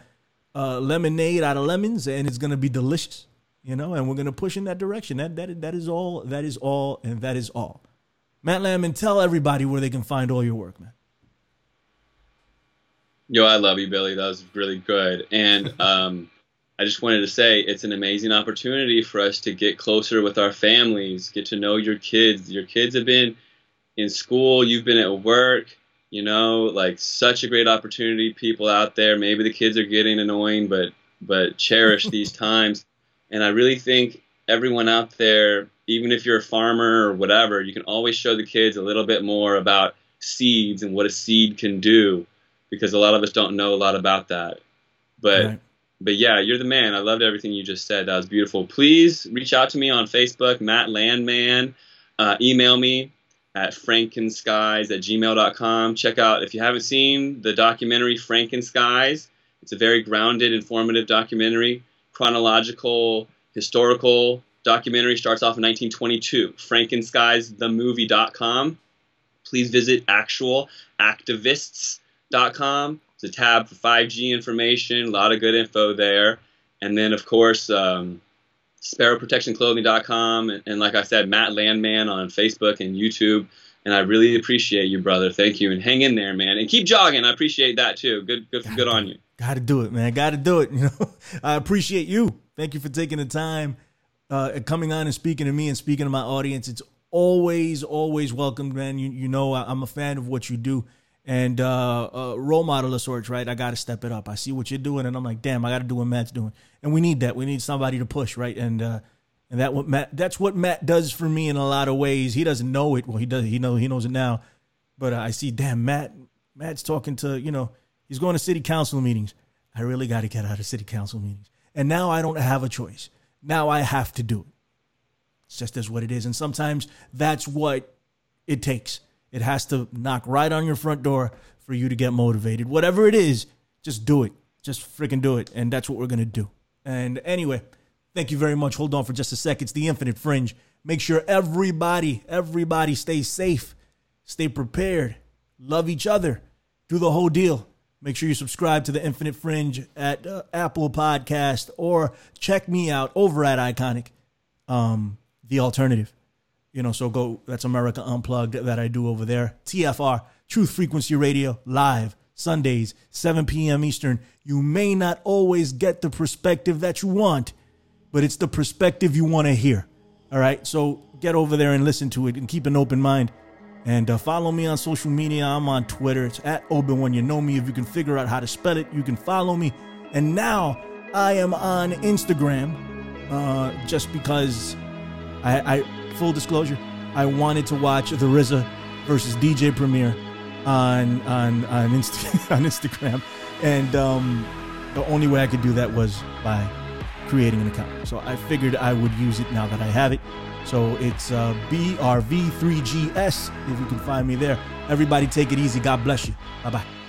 uh, lemonade out of lemons, and it's gonna be delicious, you know. And we're gonna push in that direction. That that that is all. That is all, and that is all. Matt Landman, tell everybody where they can find all your work, man. Yo, I love you, Billy. That was really good. And um, I just wanted to say it's an amazing opportunity for us to get closer with our families, get to know your kids. Your kids have been in school, you've been at work you know like such a great opportunity people out there maybe the kids are getting annoying but but cherish these times and i really think everyone out there even if you're a farmer or whatever you can always show the kids a little bit more about seeds and what a seed can do because a lot of us don't know a lot about that but right. But yeah you're the man i loved everything you just said that was beautiful please reach out to me on facebook matt landman uh, email me at frankenskies at gmail.com. Check out, if you haven't seen the documentary Frankenskies, it's a very grounded, informative documentary, chronological, historical documentary. Starts off in 1922. FrankenskiesTheMovie.com. Please visit actualactivists.com. It's a tab for 5G information, a lot of good info there. And then, of course, um, sparrowprotectionclothing.com, and, and like I said, Matt Landman on Facebook and YouTube. And I really appreciate you, brother. Thank you, and hang in there, man, and keep jogging. I appreciate that too. Good, good, good on you. Got to do it, man. Got to do it. You know, I appreciate you. Thank you for taking the time, uh, coming on and speaking to me and speaking to my audience. It's always, always welcome, man. You, you know, I'm a fan of what you do and uh, uh, role model of sorts, right? I got to step it up. I see what you're doing, and I'm like, damn, I got to do what Matt's doing, and we need that. We need somebody to push, right? And uh, and that what Matt that's what Matt does for me in a lot of ways. He doesn't know it. Well, he does. He know he knows it now, but uh, I see, damn, Matt. Matt's talking to you know he's going to city council meetings. I really got to get out of city council meetings, and now I don't have a choice. Now I have to do it. It's just as what it is, and sometimes that's what it takes it has to knock right on your front door for you to get motivated. Whatever it is, just do it. Just freaking do it. And that's what we're going to do. And anyway, thank you very much. Hold on for just a sec. It's the Infinite Fringe. Make sure everybody, everybody stays safe, stay prepared, love each other, do the whole deal. Make sure you subscribe to the Infinite Fringe at uh, Apple Podcast or check me out over at Ickonic, um, the alternative. You know, so go, that's America Unplugged that I do over there. TFR, Truth Frequency Radio, live Sundays, 7 p.m. Eastern. You may not always get the perspective that you want, but it's the perspective you want to hear. All right, so get over there and listen to it and keep an open mind. And uh, follow me on social media. I'm on Twitter. It's at Obi When You know me. If you can figure out how to spell it, you can follow me. And now I am on Instagram uh, just because I, I full disclosure, I wanted to watch the RZA versus DJ Premier on on on, Insta- on Instagram, and um, the only way I could do that was by creating an account. So I figured I would use it now that I have it. So it's uh, BRV3GS if you can find me there. Everybody take it easy. God bless you. Bye bye.